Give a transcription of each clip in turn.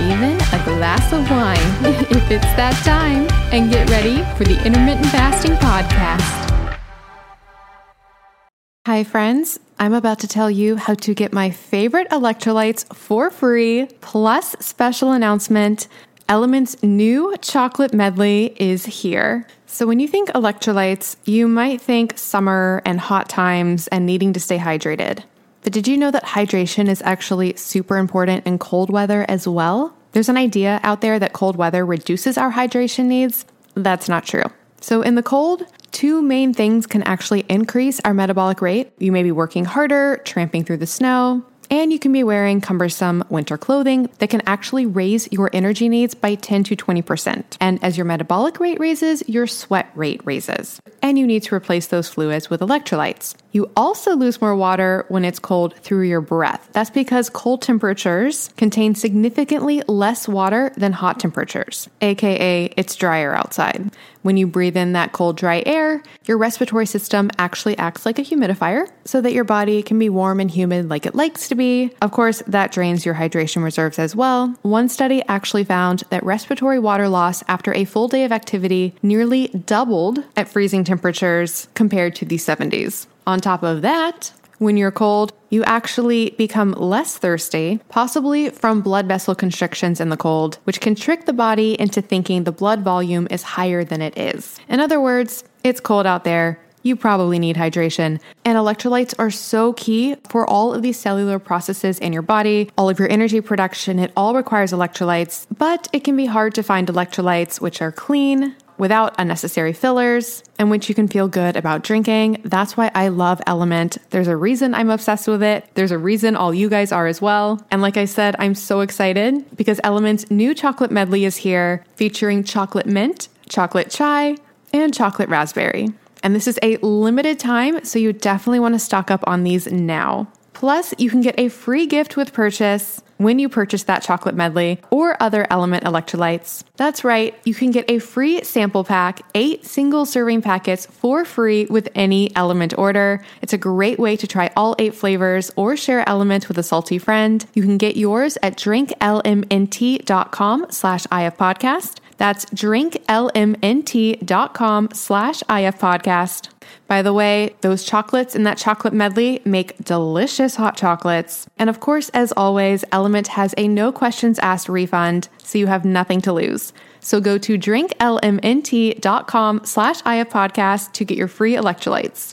even a glass of wine if it's that time, and get ready for the Intermittent Fasting Podcast. Hi, friends. I'm about to tell you how to get my favorite electrolytes for free, plus special announcement. LMNT's new chocolate medley is here. So, when you think electrolytes, you might think summer and hot times and needing to stay hydrated. But did you know that hydration is actually super important in cold weather as well? There's an idea out there that cold weather reduces our hydration needs. That's not true. So, in the cold, two main things can actually increase our metabolic rate. You may be working harder, tramping through the snow, and you can be wearing cumbersome winter clothing that can actually raise your energy needs by 10 to 20%. And as your metabolic rate raises, your sweat rate raises. And you need to replace those fluids with electrolytes. You also lose more water when it's cold through your breath. That's because cold temperatures contain significantly less water than hot temperatures, aka it's drier outside. When you breathe in that cold, dry air, your respiratory system actually acts like a humidifier so that your body can be warm and humid like it likes to be. Of course, that drains your hydration reserves as well. One study actually found that respiratory water loss after a full day of activity nearly doubled at freezing temperatures compared to the 70s. On top of that, when you're cold, you actually become less thirsty, possibly from blood vessel constrictions in the cold, which can trick the body into thinking the blood volume is higher than it is. In other words, it's cold out there. You probably need hydration. And electrolytes are so key for all of these cellular processes in your body, all of your energy production. It all requires electrolytes, but it can be hard to find electrolytes which are clean, without unnecessary fillers, and which you can feel good about drinking. That's why I love LMNT. There's a reason I'm obsessed with it. There's a reason all you guys are as well. And like I said, I'm so excited because LMNT's new chocolate medley is here featuring chocolate mint, chocolate chai, and chocolate raspberry. And this is a limited time, so you definitely want to stock up on these now. Plus, you can get a free gift with purchase when you purchase that chocolate medley or other LMNT electrolytes. That's right, you can get a free sample pack, eight single serving packets for free with any LMNT order. It's a great way to try all eight flavors or share LMNT with a salty friend. You can get yours at drinklmnt.com slash ifpodcast. That's drinklmnt.com slash ifpodcast. By the way, those chocolates in that chocolate medley make delicious hot chocolates. And of course, as always, LMNT has a no questions asked refund, so you have nothing to lose. So go to drinklmnt.com slash ifpodcast to get your free electrolytes.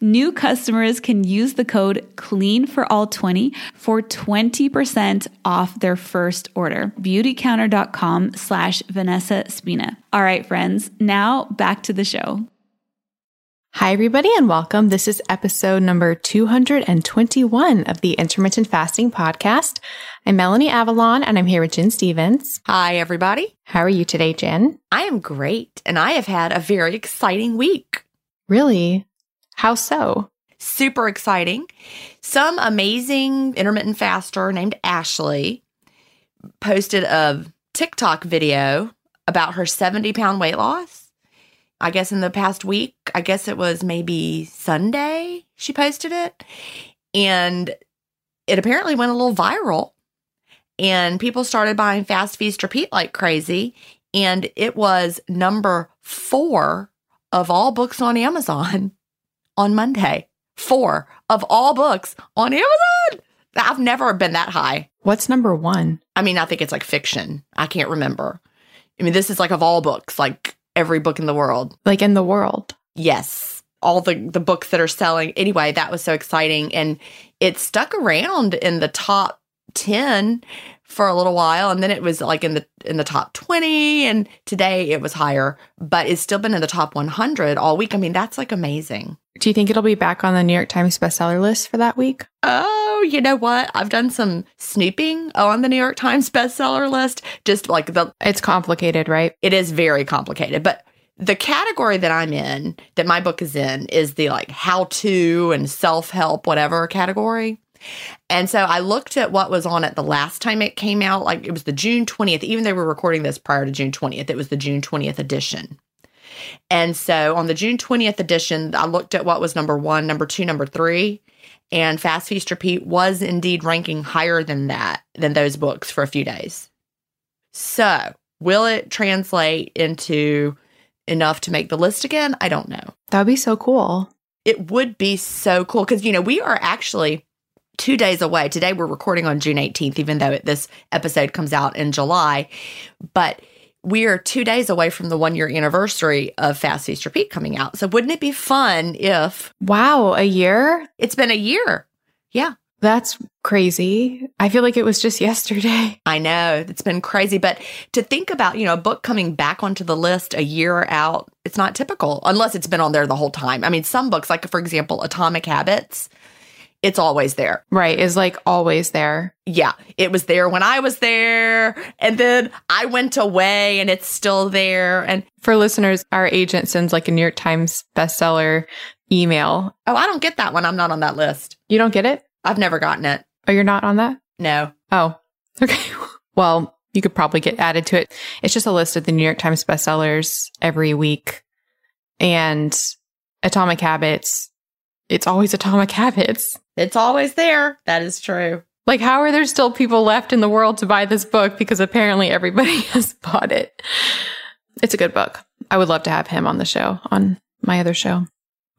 New customers can use the code CLEAN for all 20 for 20% off their first order. Beautycounter.com slash Vanessa Spina. All right, friends, now back to the show. Hi, everybody, and welcome. This is episode number 221 of the Intermittent Fasting Podcast. I'm Melanie Avalon, and I'm here with Gin Stephens. Hi, everybody. How are you today, Gin? I am great, and I have had a very exciting week. Really? How so? Super exciting. Some amazing intermittent faster named Ashley posted a TikTok video about her 70 pound weight loss. I guess in the past week, I guess it was maybe Sunday, she posted it. And it apparently went a little viral. And people started buying Fast Feast Repeat like crazy. And it was number four of all books on Amazon on Monday. Four of all books on Amazon. I've never been that high. What's number one? I mean, I think it's like fiction. I can't remember. I mean, this is like of all books, like every book in the world. Like in the world. Yes. All the, the books that are selling. Anyway, that was so exciting. And it stuck around in the top 10 for a little while and then it was like in the in the top 20 and today it was higher but it's still been in the top 100 all week i mean that's like amazing do you think it'll be back on the new york times bestseller list for that week? Oh you know what? I've done some snooping on the new york times bestseller list. Just like the it's complicated right? It is very complicated but the category that i'm in that my book is in is the like how to and self-help whatever category. And so I looked at what was on it the last time it came out. Like it was the June 20th, even though we're recording this prior to June 20th, it was the June 20th edition. And so on the June 20th edition, I looked at what was number one, number two, number three. And Fast Feast Repeat was indeed ranking higher than that, than those books for a few days. So will it translate into enough to make the list again? I don't know. That'd be so cool. It would be so cool because, you know, we are actually two days away. Today we're recording on June 18th, even though this episode comes out in July. But we are two days away from the one year anniversary of Fast Feast Repeat coming out. So wouldn't it be fun if. Wow, a year? It's been a year. Yeah. That's crazy. I feel like it was just yesterday. I know. It's been crazy. But to think about, you know, a book coming back onto the list a year out, it's not typical unless it's been on there the whole time. I mean, some books, like for example, Atomic Habits, it's always there. Right. Is like always there. Yeah. It was there when I was there. And then I went away and it's still there. And for listeners, our agent sends like a New York Times bestseller email. Oh, I don't get that one. I'm not on that list. You don't get it? I've never gotten it. Oh, you're not on that? No. Oh, okay. Well, you could probably get added to it. It's just a list of the New York Times bestsellers every week. And Atomic Habits, it's always Atomic Habits. It's always there. That is true. Like, how are there still people left in the world to buy this book? Because apparently everybody has bought it. It's a good book. I would love to have him on the show, on my other show.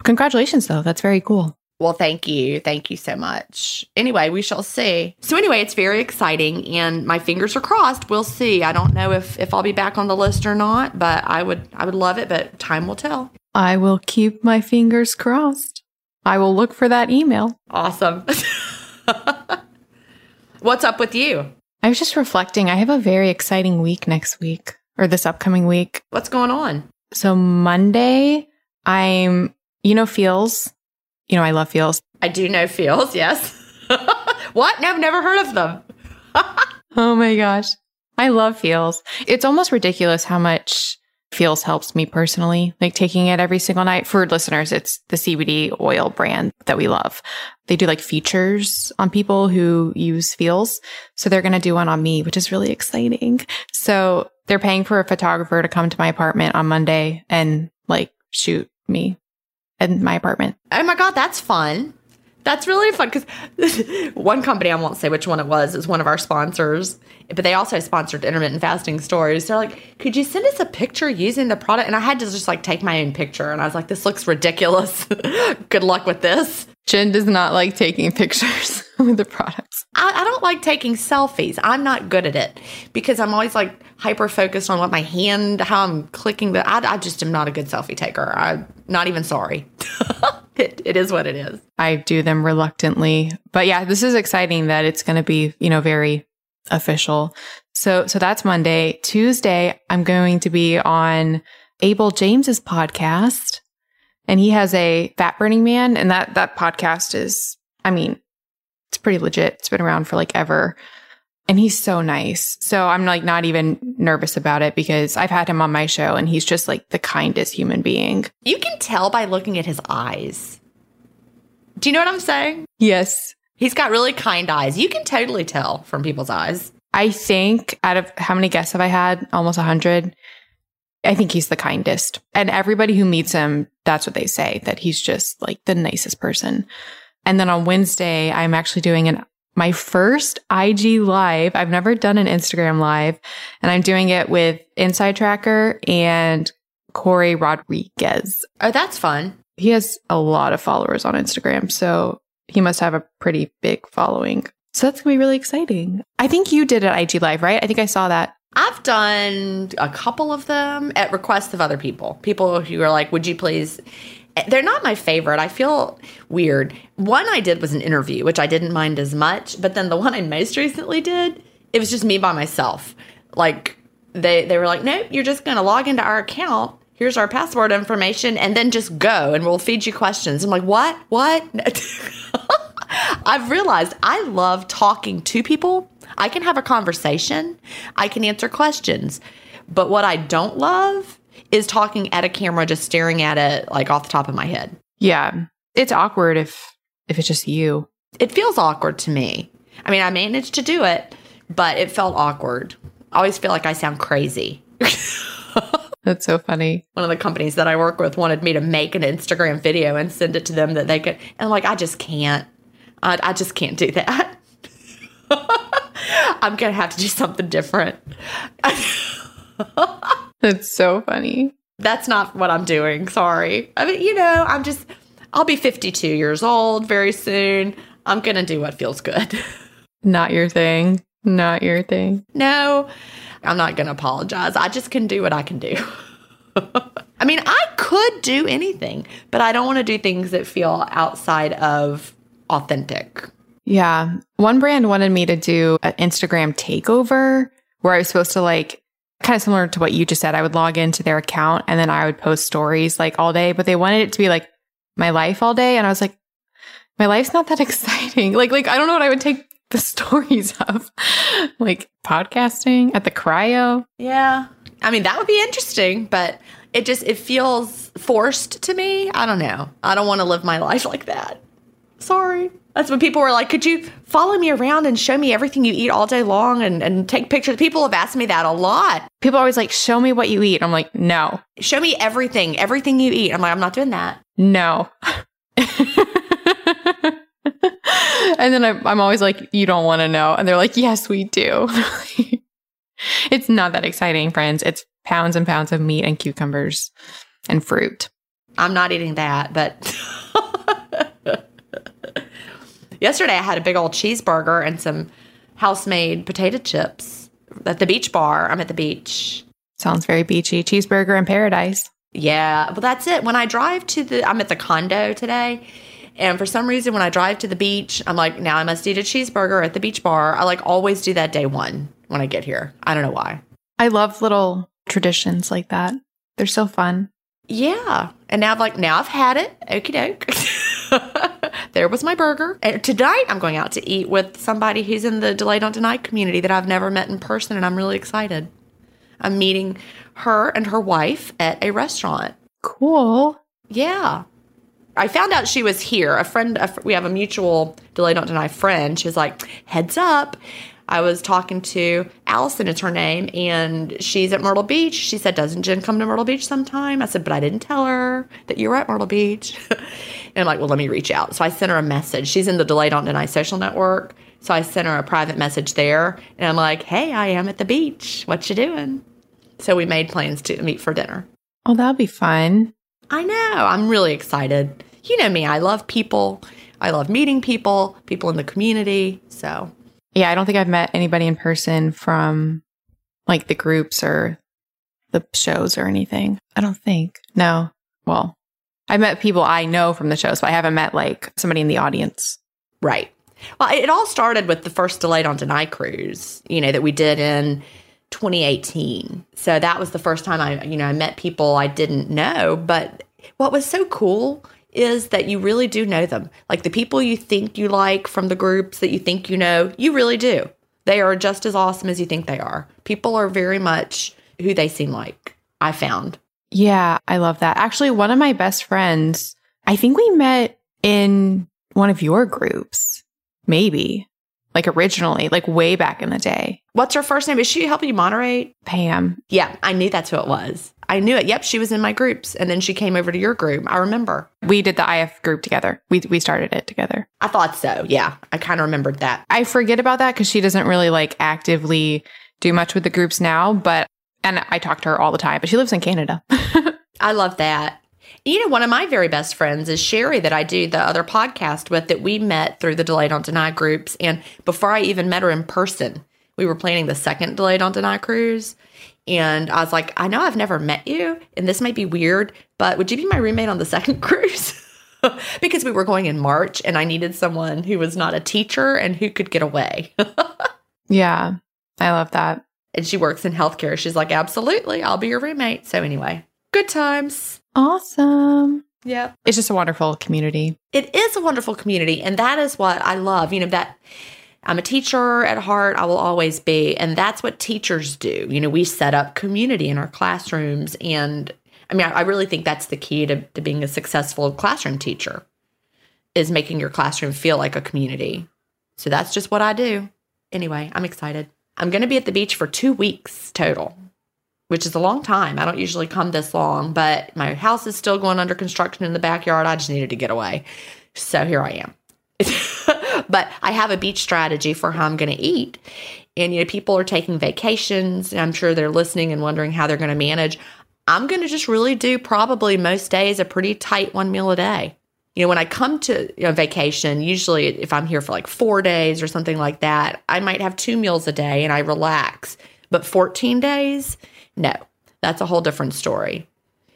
Congratulations, though. That's very cool. Well, thank you. Thank you so much. Anyway, we shall see. So anyway, it's very exciting and my fingers are crossed. We'll see. I don't know if if I'll be back on the list or not, but I would I would love it, but time will tell. I will keep my fingers crossed. I will look for that email. Awesome. What's up with you? I was just reflecting. I have a very exciting week next week or this upcoming week. What's going on? So Monday, I'm, you know, Feals. You know, I love Feals. I do know Feals, yes. what? No, I've never heard of them. Oh my gosh. I love Feals. It's almost ridiculous how much Feals helps me personally. Like taking it every single night. For listeners, it's the CBD oil brand that we love. They do like features on people who use Feals. So they're going to do one on me, which is really exciting. So they're paying for a photographer to come to my apartment on Monday and like shoot me in my apartment. Oh my god, that's fun. That's really fun because one company, I won't say which one it was, is one of our sponsors, but they also sponsored intermittent fasting stories. They're like, could you send us a picture using the product? And I had to just like take my own picture. And I was like, this looks ridiculous. Good luck with this. Gin does not like taking pictures with the products. I, I don't like taking selfies. I'm not good at it because I'm always like hyper focused on what my hand, how I'm clicking. The, I, I just am not a good selfie taker. I'm not even sorry. it, it is what it is. I do them reluctantly. But yeah, this is exciting that it's going to be, you know, very official. So, so that's Monday. Tuesday, I'm going to be on Abel James's podcast and he has a fat burning man and that, that podcast is, I mean, it's pretty legit. It's been around for like ever. And he's so nice. So I'm like not even nervous about it because I've had him on my show and he's just like the kindest human being. You can tell by looking at his eyes. Do you know what I'm saying? Yes. He's got really kind eyes. You can totally tell from people's eyes. I think out of how many guests have I had? Almost 100. I think he's the kindest. And everybody who meets him, that's what they say, that he's just like the nicest person. And then on Wednesday, I'm actually doing an my first IG live. I've never done an Instagram live and I'm doing it with Inside Tracker and Corey Rodriguez. Oh, that's fun. He has a lot of followers on Instagram, so he must have a pretty big following. So that's gonna be really exciting. I think you did an IG live, right? I think I saw that. I've done a couple of them at request of other people. People who are like, "Would you please?" They're not my favorite. I feel weird. One I did was an interview, which I didn't mind as much, but then the one I most recently did, it was just me by myself. Like they they were like, "Nope, you're just going to log into our account. Here's our password information and then just go and we'll feed you questions." I'm like, "What? What?" I've realized I love talking to people. I can have a conversation. I can answer questions. But what I don't love is talking at a camera just staring at it like off the top of my head. Yeah. It's awkward if if it's just you. It feels awkward to me. I mean, I managed to do it, but it felt awkward. I always feel like I sound crazy. That's so funny. One of the companies that I work with wanted me to make an Instagram video and send it to them that they could. And I'm like, I just can't. I, I just can't do that. I'm going to have to do something different. That's so funny. That's not what I'm doing. Sorry. I mean, you know, I'm just, I'll be 52 years old very soon. I'm going to do what feels good. Not your thing. Not your thing. No, I'm not going to apologize. I just can do what I can do. I mean, I could do anything, but I don't want to do things that feel outside of authentic. Yeah. One brand wanted me to do an Instagram takeover where I was supposed to like kind of similar to what you just said. I would log into their account and then I would post stories like all day, but they wanted it to be like my life all day. And I was like, my life's not that exciting. Like, like, I don't know what I would take the stories of like podcasting at the cryo. Yeah. I mean, that would be interesting, but it just it feels forced to me. I don't know. I don't want to live my life like that. Sorry. That's when people were like, could you follow me around and show me everything you eat all day long and, and take pictures? People have asked me that a lot. People are always like, show me what you eat. I'm like, no, Show me everything, everything you eat. I'm like, I'm not doing that. no. and then I, I'm always like, you don't want to know. And they're like, yes, we do. it's not that exciting, friends. It's pounds and pounds of meat and cucumbers and fruit. I'm not eating that, but yesterday I had a big old cheeseburger and some house made potato chips at the beach bar. I'm at the beach. Sounds very beachy. Cheeseburger in paradise. Yeah, well, that's it. When I drive to the, I'm at the condo today. And for some reason, when I drive to the beach, I'm like, now I must eat a cheeseburger at the beach bar. I like always do that day one when I get here. I don't know why. I love little traditions like that. They're so fun. Yeah. And now I'm like, now I've had it. Okie doke. there was my burger. And tonight I'm going out to eat with somebody who's in the Delay Don't Deny community that I've never met in person. And I'm really excited. I'm meeting her and her wife at a restaurant. Cool. Yeah. I found out she was here. A friend, a, we have a mutual Delay Don't Deny friend. She was like, heads up. I was talking to Allison, it's her name, and she's at Myrtle Beach. She said, Doesn't Gin come to Myrtle Beach sometime? I said, But I didn't tell her that you were at Myrtle Beach. and I'm like, Well, let me reach out. So I sent her a message. She's in the Delayed Don't Deny social network. So I sent her a private message there, and I'm like, Hey, I am at the beach. What you doing? So we made plans to meet for dinner. Oh, that'll be fun. I know. I'm really excited. You know me. I love people. I love meeting people, people in the community. So Yeah, I don't think I've met anybody in person from like the groups or the shows or anything. I don't think. No. Well, I met people I know from the shows, but I haven't met like somebody in the audience. Right. Well, it all started with the first Delay Don't Deny cruise, you know, that we did in 2018. So that was the first time I, you know, I met people I didn't know. But what was so cool is that you really do know them. Like the people you think you like from the groups that you think you know, you really do. They are just as awesome as you think they are. People are very much who they seem like, I found. Yeah, I love that. Actually, one of my best friends, I think we met in one of your groups, maybe like originally, like way back in the day. What's her first name? Is she helping you moderate? Pam. Yeah, I knew that's who it was. I knew it. Yep, she was in my groups. And then she came over to your group. I remember. We did the IF group together. We we started it together. I thought so. Yeah, I kind of remembered that. I forget about that because she doesn't really like actively do much with the groups now, but and I talk to her all the time, but she lives in Canada. I love that. You know, one of my very best friends is Sheri, that I do the other podcast with, that we met through the Delay Don't Deny groups. And before I even met her in person, we were planning the second Delay Don't Deny cruise. And I was like, I know I've never met you, and this might be weird, but would you be my roommate on the second cruise? because we were going in March, and I needed someone who was not a teacher and who could get away. yeah, I love that. And she works in healthcare. She's like, absolutely, I'll be your roommate. So, anyway, good times. Awesome. Yep. It's just a wonderful community. It is a wonderful community. And that is what I love. You know, that I'm a teacher at heart, I will always be. And that's what teachers do. You know, we set up community in our classrooms. And I mean, I, I really think that's the key to, to being a successful classroom teacher is making your classroom feel like a community. So that's just what I do. Anyway, I'm excited. I'm going to be at the beach for two weeks total, which is a long time. I don't usually come this long, but my house is still going under construction in the backyard. I just needed to get away. So here I am. but I have a beach strategy for how I'm going to eat. And, you know, people are taking vacations. I'm sure they're listening and wondering how they're going to manage. I'm going to just really do probably most days a pretty tight one meal a day. You know, when I come to you know, vacation, usually if I'm here for like four days or something like that, I might have two meals a day and I relax. But 14 days, no, that's a whole different story.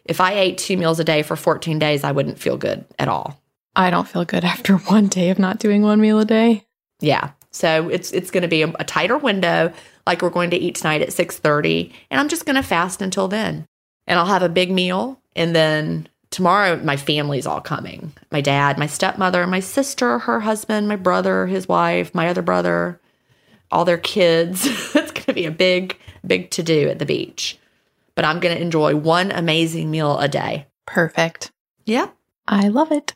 If I ate two meals a day for 14 days, I wouldn't feel good at all. I don't feel good after one day of not doing one meal a day. Yeah. So it's it's going to be a, a tighter window. Like we're going to eat tonight at 6:30, and I'm just going to fast until then. And I'll have a big meal, and then tomorrow my family's all coming. My dad, my stepmother, my sister, her husband, my brother, his wife, my other brother, all their kids. it's going to be a big big to do at the beach. but I'm going to enjoy one amazing meal a day. Perfect. Yeah. I love it.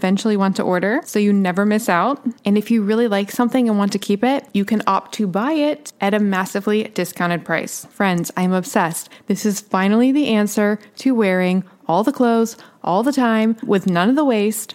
eventually want to order so you never miss out. And if you really like something and want to keep it, you can opt to buy it at a massively discounted price. Friends, I'm obsessed. This is finally the answer to wearing all the clothes all the time with none of the waste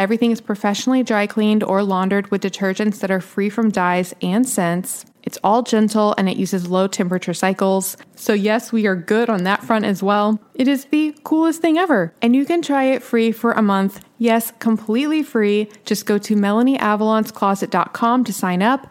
Everything is professionally dry cleaned or laundered with detergents that are free from dyes and scents. It's all gentle and it uses low temperature cycles. So, yes, we are good on that front as well. It is the coolest thing ever. And you can try it free for a month. Yes, completely free. Just go to MelanieAvalonsCloset.com to sign up.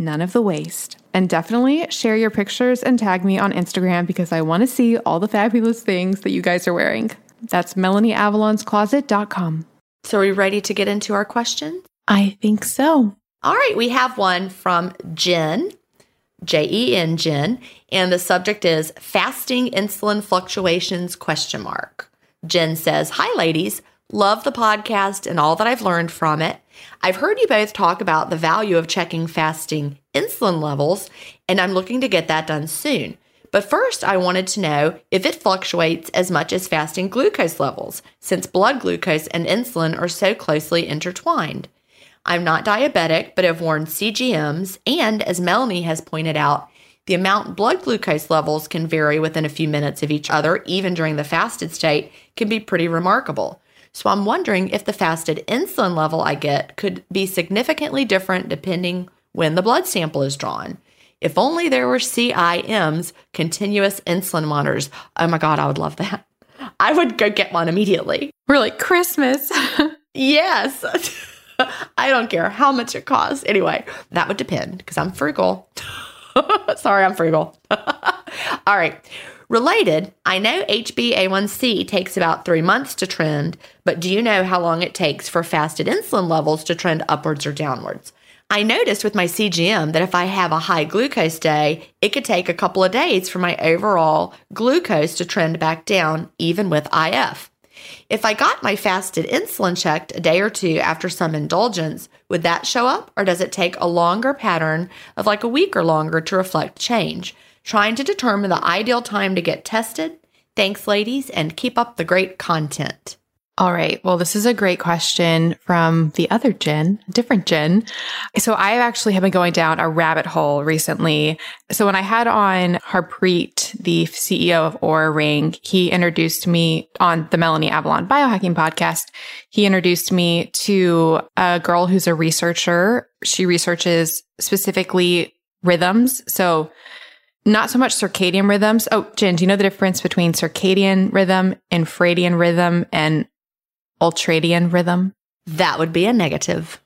none of the waste. And definitely share your pictures and tag me on Instagram because I want to see all the fabulous things that you guys are wearing. That's MelanieAvalonsCloset.com. So, are we ready to get into our questions? I think so. All right, we have one from Jen. J E N Jen, and the subject is fasting insulin fluctuations question mark. Jen says, "Hi ladies, love the podcast and all that I've learned from it. I've heard you both talk about the value of checking fasting insulin levels, and I'm looking to get that done soon. But first, I wanted to know if it fluctuates as much as fasting glucose levels, since blood glucose and insulin are so closely intertwined. I'm not diabetic, but have worn CGMs, and as Melanie has pointed out, the amount blood glucose levels can vary within a few minutes of each other, even during the fasted state, can be pretty remarkable. So I'm wondering if the fasted insulin level I get could be significantly different depending when the blood sample is drawn. If only there were CIMs, continuous insulin monitors. Oh my God, I would love that. I would go get one immediately. We're like Christmas. yes. I don't care how much it costs. Anyway, that would depend because I'm frugal. Sorry, I'm frugal. All right. Related, I know HbA1c takes about three months to trend, but do you know how long it takes for fasted insulin levels to trend upwards or downwards? I noticed with my CGM that if I have a high glucose day, it could take a couple of days for my overall glucose to trend back down, even with IF. If I got my fasted insulin checked a day or two after some indulgence, would that show up or does it take a longer pattern of like a week or longer to reflect change? Trying to determine the ideal time to get tested. Thanks, ladies, and keep up the great content. All right. Well, this is a great question from the other Jen, different Jen. So I actually have been going down a rabbit hole recently. So when I had on Harpreet, the CEO of Oura Ring, he introduced me on the Melanie Avalon biohacking podcast. He introduced me to a girl who's a researcher. She researches specifically rhythms. So not so much circadian rhythms. Oh, Gin, do you know the difference between circadian rhythm, infradian rhythm, and ultradian rhythm? That would be a negative.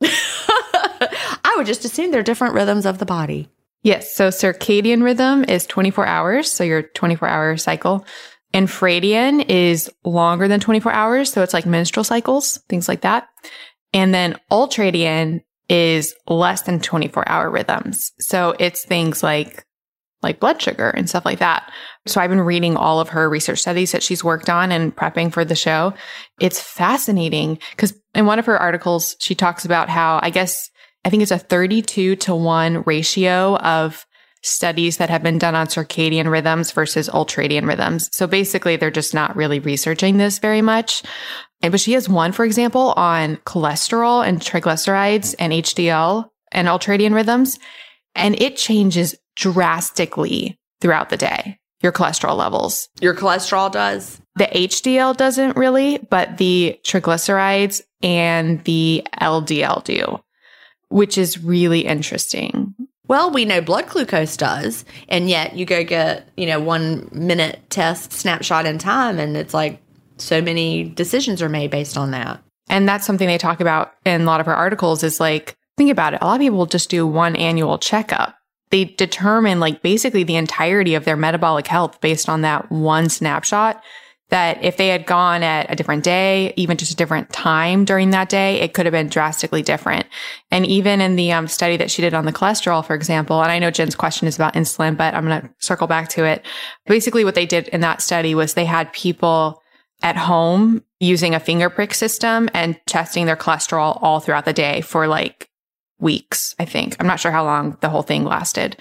I would just assume they're different rhythms of the body. Yes. So circadian rhythm is 24 hours. So your 24 hour cycle. Infradian is longer than 24 hours. So it's like menstrual cycles, things like that. And then ultradian is less than 24 hour rhythms. So it's things like like blood sugar and stuff like that. So I've been reading all of her research studies that she's worked on and prepping for the show. It's fascinating because in one of her articles, she talks about how I guess I think it's a 32 to 1 ratio of studies that have been done on circadian rhythms versus ultradian rhythms. So basically, they're just not really researching this very much. And but she has one, for example, on cholesterol and triglycerides and HDL and ultradian rhythms. And it changes drastically throughout the day, your cholesterol levels. Your cholesterol does? The HDL doesn't really, but the triglycerides and the LDL do, which is really interesting. Well, we know blood glucose does, and yet you go get, you know, one minute test snapshot in time, and it's like so many decisions are made based on that. And that's something they talk about in a lot of her articles is like, think about it. A lot of people just do one annual checkup they determine like basically the entirety of their metabolic health based on that one snapshot. That if they had gone at a different day, even just a different time during that day, it could have been drastically different. And even in the um, study that she did on the cholesterol, for example, and I know Jen's question is about insulin, but I'm going to circle back to it. Basically, what they did in that study was they had people at home using a finger prick system and testing their cholesterol all throughout the day for like weeks, I think. I'm not sure how long the whole thing lasted,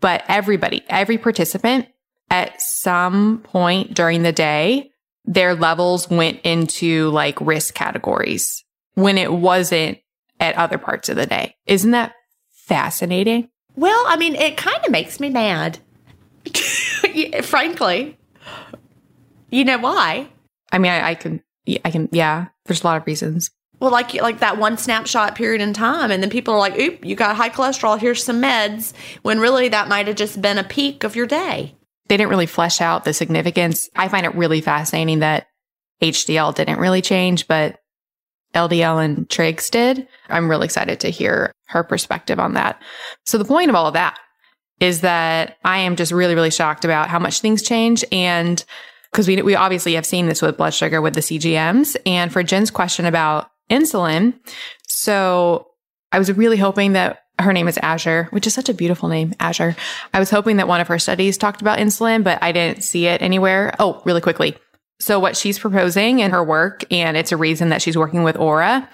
but everybody, every participant at some point during the day, their levels went into like risk categories when it wasn't at other parts of the day. Isn't that fascinating? Well, I mean, it kind of makes me mad. Frankly. You know why? I mean, I, I can, I can, yeah, there's a lot of reasons. Well, like like that one snapshot period in time, and then people are like, "Oop, you got high cholesterol. Here's some meds." When really that might have just been a peak of your day. They didn't really flesh out the significance. I find it really fascinating that HDL didn't really change, but LDL and trigs did. I'm really excited to hear her perspective on that. So the point of all of that is that I am just really, really shocked about how much things change and because we, we obviously have seen this with blood sugar with the CGMs. And for Jen's question about insulin. So I was really hoping that her name is Azure, which is such a beautiful name, Azure. I was hoping that one of her studies talked about insulin, but I didn't see it anywhere. Oh, really quickly. So what she's proposing in her work, and it's a reason that she's working with Oura,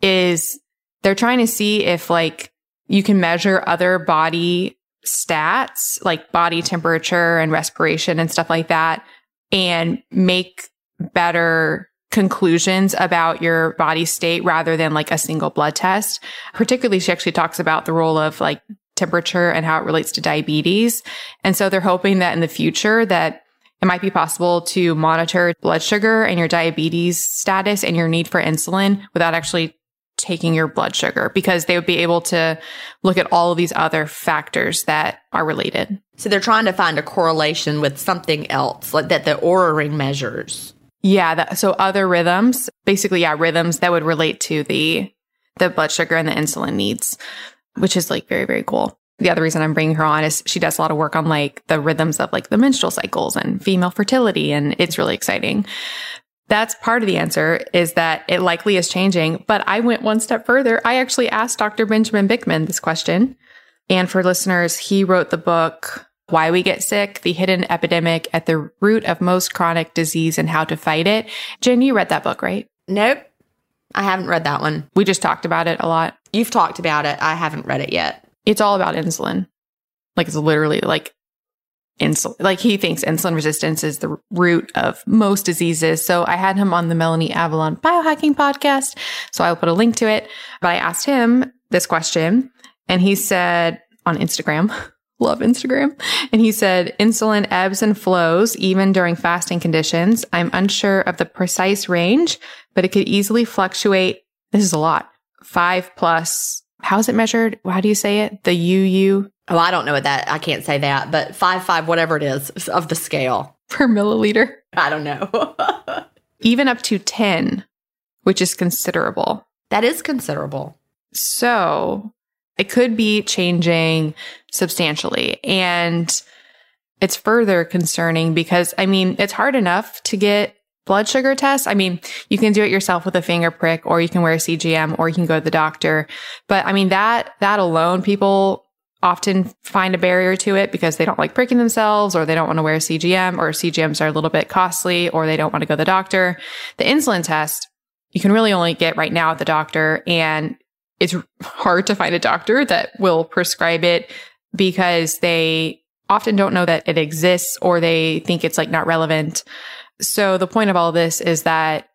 is they're trying to see if like you can measure other body stats, like body temperature and respiration and stuff like that, and make better conclusions about your body state rather than like a single blood test. Particularly, she actually talks about the role of like temperature and how it relates to diabetes. And so they're hoping that in the future that it might be possible to monitor blood sugar and your diabetes status and your need for insulin without actually taking your blood sugar because they would be able to look at all of these other factors that are related. So they're trying to find a correlation with something else like that the Oura ring measures. Yeah. That, so other rhythms, basically, yeah, rhythms that would relate to the, the blood sugar and the insulin needs, which is like very, very cool. The other reason I'm bringing her on is she does a lot of work on like the rhythms of like the menstrual cycles and female fertility. And it's really exciting. That's part of the answer is that it likely is changing. But I went one step further. I actually asked Dr. Benjamin Bikman this question. And for listeners, he wrote the book why We Get Sick, The Hidden Epidemic at the Root of Most Chronic Disease and How to Fight It. Gin, you read that book, right? Nope. I haven't read that one. We just talked about it a lot. You've talked about it. I haven't read it yet. It's all about insulin. Like it's literally like insulin. Like he thinks insulin resistance is the root of most diseases. So I had him on the Melanie Avalon biohacking podcast. So I'll put a link to it. But I asked him this question and he said on Instagram, love Instagram. And he said, insulin ebbs and flows even during fasting conditions. I'm unsure of the precise range, but it could easily fluctuate. This is a lot. Five plus. How is it measured? How do you say it? The UU Oh, I don't know what that. I can't say that, but five five whatever it is of the scale per milliliter. I don't know. even up to 10, which is considerable. That is considerable. So it could be changing substantially. And it's further concerning because, I mean, it's hard enough to get blood sugar tests. I mean, you can do it yourself with a finger prick or you can wear a CGM or you can go to the doctor. But I mean, that, that alone, people often find a barrier to it because they don't like pricking themselves or they don't want to wear CGM or CGMs are a little bit costly or they don't want to go to the doctor. The insulin test, you can really only get right now at the doctor and it's hard to find a doctor that will prescribe it because they often don't know that it exists or they think it's like not relevant. So the point of all of this is that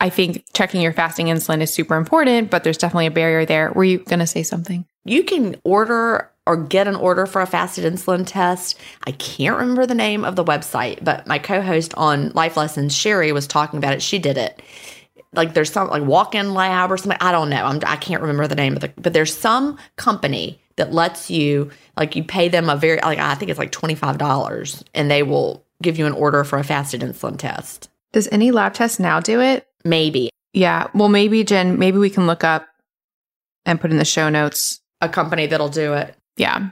I think checking your fasting insulin is super important, but there's definitely a barrier there. Were you going to say something? You can order or get an order for a fasted insulin test. I can't remember the name of the website, but my co host on Life Lessons, Sheri, was talking about it. She did it. Like there's some like walk in lab or something. I don't know. I'm, I can't remember the name of the, but there's some company that lets you, like, you pay them a very, like, I think it's like $25 and they will give you an order for a fasted insulin test. Does any lab test now do it? Maybe. Yeah. Well, maybe, Jen, maybe we can look up and put in the show notes a company that'll do it. Yeah.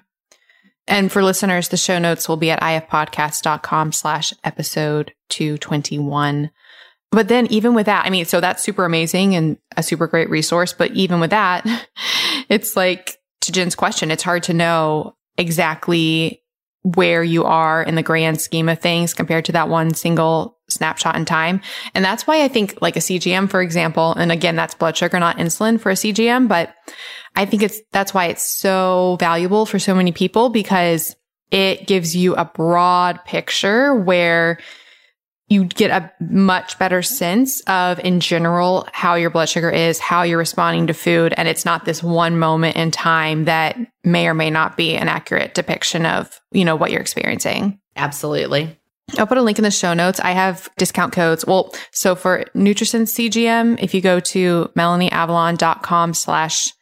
And for listeners, the show notes will be at ifpodcast.com slash episode 221. But then even with that, I mean, so that's super amazing and a super great resource. But even with that, it's like to Jen's question, it's hard to know exactly where you are in the grand scheme of things compared to that one single snapshot in time. And that's why I think like a CGM, for example, and again, that's blood sugar, not insulin for a CGM, but I think it's, that's why it's so valuable for so many people because it gives you a broad picture where you get a much better sense of in general how your blood sugar is, how you're responding to food. And it's not this one moment in time that may or may not be an accurate depiction of, you know, what you're experiencing. Absolutely. I'll put a link in the show notes. I have discount codes. Well, so for NutriSense CGM, if you go to melanieavalon.com slash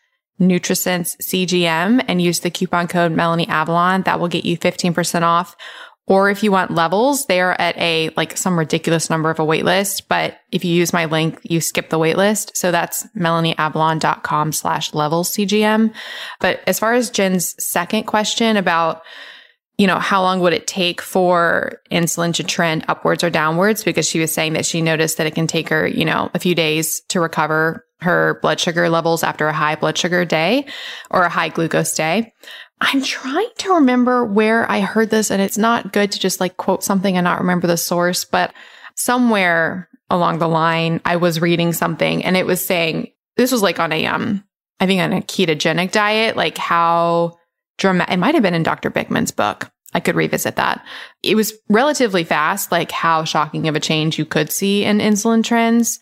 NutriSense CGM and use the coupon code Melanie Avalon, that will get you 15% off. Or if you want levels, they are at a like some ridiculous number of a wait list. But if you use my link, you skip the wait list. So that's melanieavalon.com slash levels CGM. But as far as Jen's second question about you know, how long would it take for insulin to trend upwards or downwards? Because she was saying that she noticed that it can take her, you know, a few days to recover her blood sugar levels after a high blood sugar day or a high glucose day. I'm trying to remember where I heard this and it's not good to just like quote something and not remember the source, but somewhere along the line, I was reading something and it was saying this was like on a, um, I think on a ketogenic diet, like how dramatic. It might have been in Dr. Bikman's book. I could revisit that. It was relatively fast, like how shocking of a change you could see in insulin trends.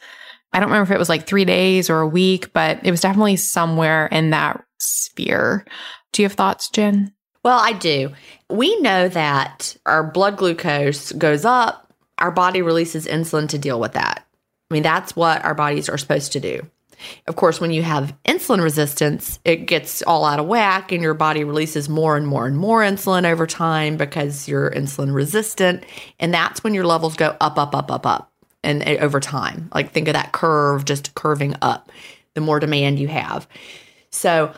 I don't remember if it was like three days or a week, but it was definitely somewhere in that sphere. Do you have thoughts, Gin? Well, I do. We know that our blood glucose goes up, our body releases insulin to deal with that. I mean, that's what our bodies are supposed to do. Of course, when you have insulin resistance, it gets all out of whack and your body releases more and more and more insulin over time because you're insulin resistant. And that's when your levels go up, up, up, up, up. And, and over time, like think of that curve just curving up the more demand you have. So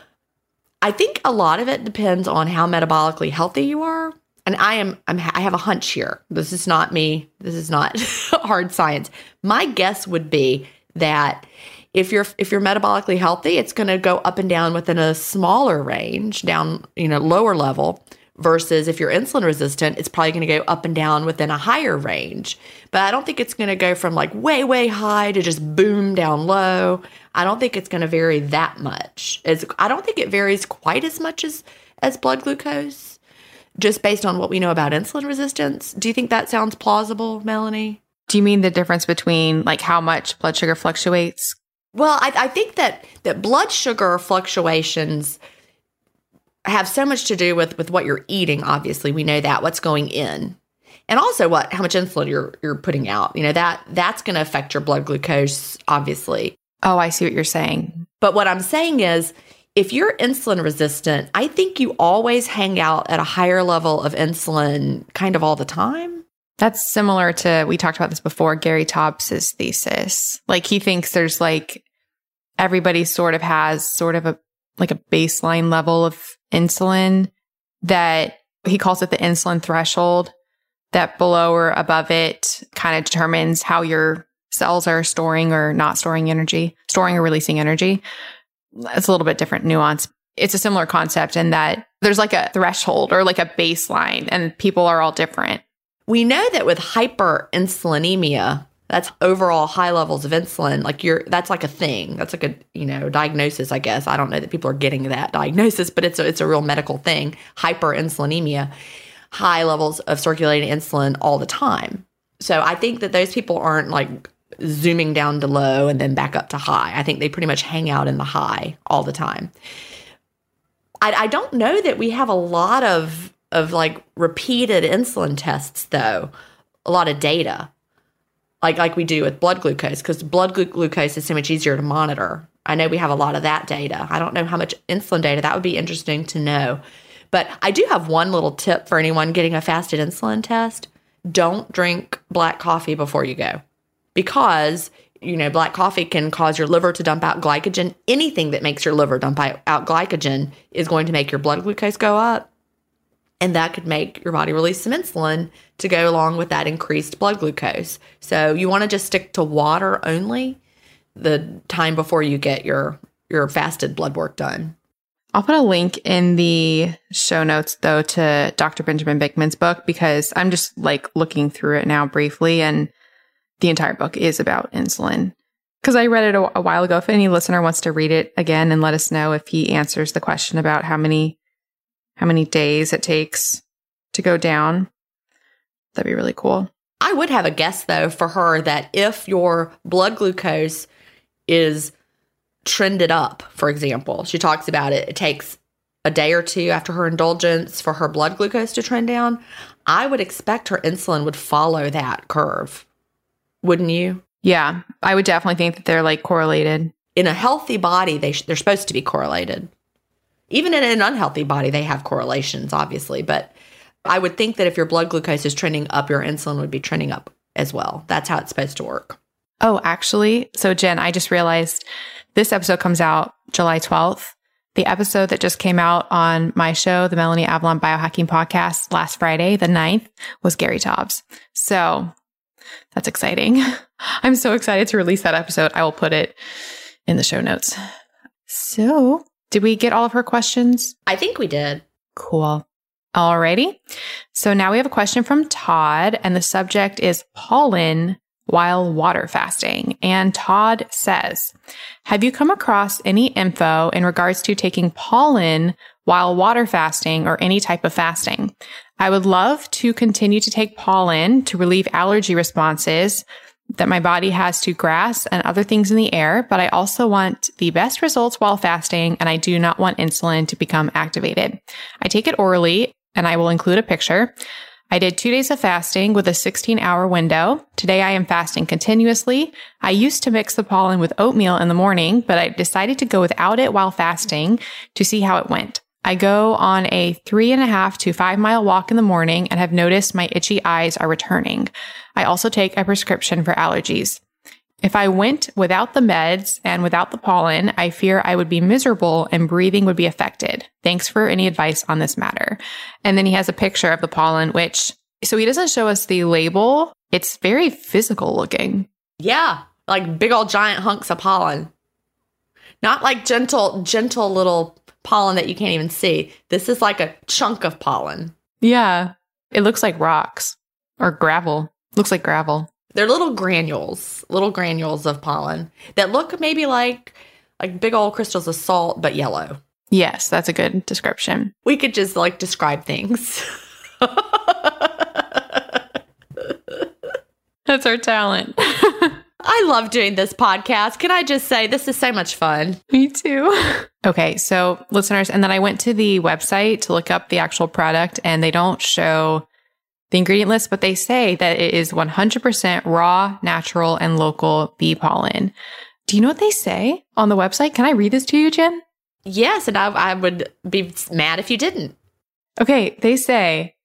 I think a lot of it depends on how metabolically healthy you are. And I am I'm, I have a hunch here. This is not me. This is not hard science. My guess would be that if you're if you're metabolically healthy, it's going to go up and down within a smaller range, down, you know, lower level versus if you're insulin resistant, it's probably going to go up and down within a higher range. But I don't think it's going to go from like way way high to just boom down low. I don't think it's going to vary that much. It's, I don't think it varies quite as much as as blood glucose. just based on what we know about insulin resistance. Do you think that sounds plausible, Melanie? Do you mean the difference between like how much blood sugar fluctuates? Well, I, I think that that blood sugar fluctuations have so much to do with with what you're eating. Obviously, we know that what's going in, and also what how much insulin you're you're putting out. You know that that's going to affect your blood glucose, obviously. Oh, I see what you're saying. But what I'm saying is, if you're insulin resistant, I think you always hang out at a higher level of insulin kind of all the time. That's similar to we talked about this before, Gary Taubes' thesis. Like he thinks there's like everybody sort of has sort of a like a baseline level of insulin that he calls it the insulin threshold that below or above it kind of determines how your cells are storing or not storing energy, storing or releasing energy it's a little bit different nuance. It's a similar concept in that there's like a threshold or like a baseline, and people are all different. We know that with hyperinsulinemia, that's overall high levels of insulin. Like you're, that's like a thing. That's like a you know diagnosis. I guess I don't know that people are getting that diagnosis, but it's a, it's a real medical thing. Hyperinsulinemia, high levels of circulating insulin all the time. So I think that those people aren't like zooming down to low and then back up to high. I think they pretty much hang out in the high all the time. I, I don't know that we have a lot of of like repeated insulin tests though, a lot of data, like like we do with blood glucose because blood glu- glucose is so much easier to monitor. I know we have a lot of that data. I don't know how much insulin data that would be interesting to know. But I do have one little tip for anyone getting a fasted insulin test. Don't drink black coffee before you go because you know black coffee can cause your liver to dump out glycogen anything that makes your liver dump out glycogen is going to make your blood glucose go up and that could make your body release some insulin to go along with that increased blood glucose so you want to just stick to water only the time before you get your your fasted blood work done I'll put a link in the show notes though to Dr. Benjamin Bikman's book because I'm just like looking through it now briefly and the entire book is about insulin. Because I read it a, a, while ago. If any listener wants to read it again and let us know if he answers the question about how many how many days it takes to go down, that'd be really cool. I would have a guess though for her that if your blood glucose is trended up, for example, she talks about it, it takes a day or two after her indulgence for her blood glucose to trend down. I would expect her insulin would follow that curve wouldn't you? Yeah, I would definitely think that they're like correlated. In a healthy body, they sh- they're supposed to be correlated. Even in an unhealthy body, they have correlations, obviously. But I would think that if your blood glucose is trending up, your insulin would be trending up as well. That's how it's supposed to work. Oh, actually, so Gin, I just realized this episode comes out July 12th. The episode that just came out on my show, the Melanie Avalon Biohacking Podcast, last Friday, the 9th, was Gary Taubes. So that's exciting. I'm so excited to release that episode. I will put it in the show notes. So, did we get all of her questions? I think we did. Cool. Alrighty. So now we have a question from Todd, and the subject is pollen while water fasting. And Todd says, Have you come across any info in regards to taking pollen while water fasting or any type of fasting? I would love to continue to take pollen to relieve allergy responses that my body has to grass and other things in the air, but I also want the best results while fasting and I do not want insulin to become activated. I take it orally and I will include a picture. I did two days of fasting with a 16 hour window. Today I am fasting continuously. I used to mix the pollen with oatmeal in the morning, but I decided to go without it while fasting to see how it went. I go on a three and a half to five mile walk in the morning and have noticed my itchy eyes are returning. I also take a prescription for allergies. If I went without the meds and without the pollen, I fear I would be miserable and breathing would be affected. Thanks for any advice on this matter. And then he has a picture of the pollen, which, so he doesn't show us the label. It's very physical looking. Yeah. Like big old giant hunks of pollen. Not like gentle, gentle little pollen that you can't even see. This is like a chunk of pollen. Yeah. It looks like rocks or gravel. Looks like gravel. They're little granules, little granules of pollen that look maybe like like big old crystals of salt but yellow. Yes, that's a good description. We could just like describe things. That's our talent. I love doing this podcast. Can I just say this is so much fun? Me too. Okay, so listeners, and then I went to the website to look up the actual product, and they don't show the ingredient list, but they say that it is 100% raw, natural, and local bee pollen. Do you know what they say on the website? Can I read this to you, Gin? Yes, and I, I would be mad if you didn't. Okay, they say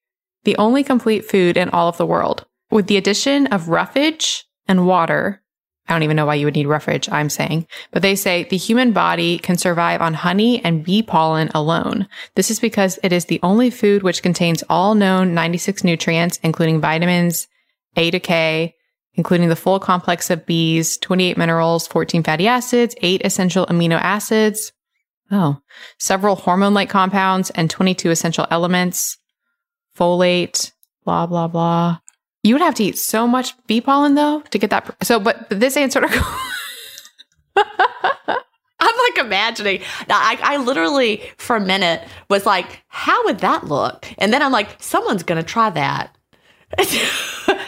the only complete food in all of the world. With the addition of roughage and water, I don't even know why you would need roughage, I'm saying, but they say the human body can survive on honey and bee pollen alone. This is because it is the only food which contains all known 96 nutrients, including vitamins A to K, including the full complex of bees, 28 minerals, 14 fatty acids, 8 essential amino acids, oh, several hormone like compounds, and 22 essential elements, folate, blah, blah, blah. You would have to eat so much bee pollen though to get that. So, but, but this answer. I'm like imagining. I, I literally, for a minute, was like, how would that look? And then I'm like, someone's going to try that.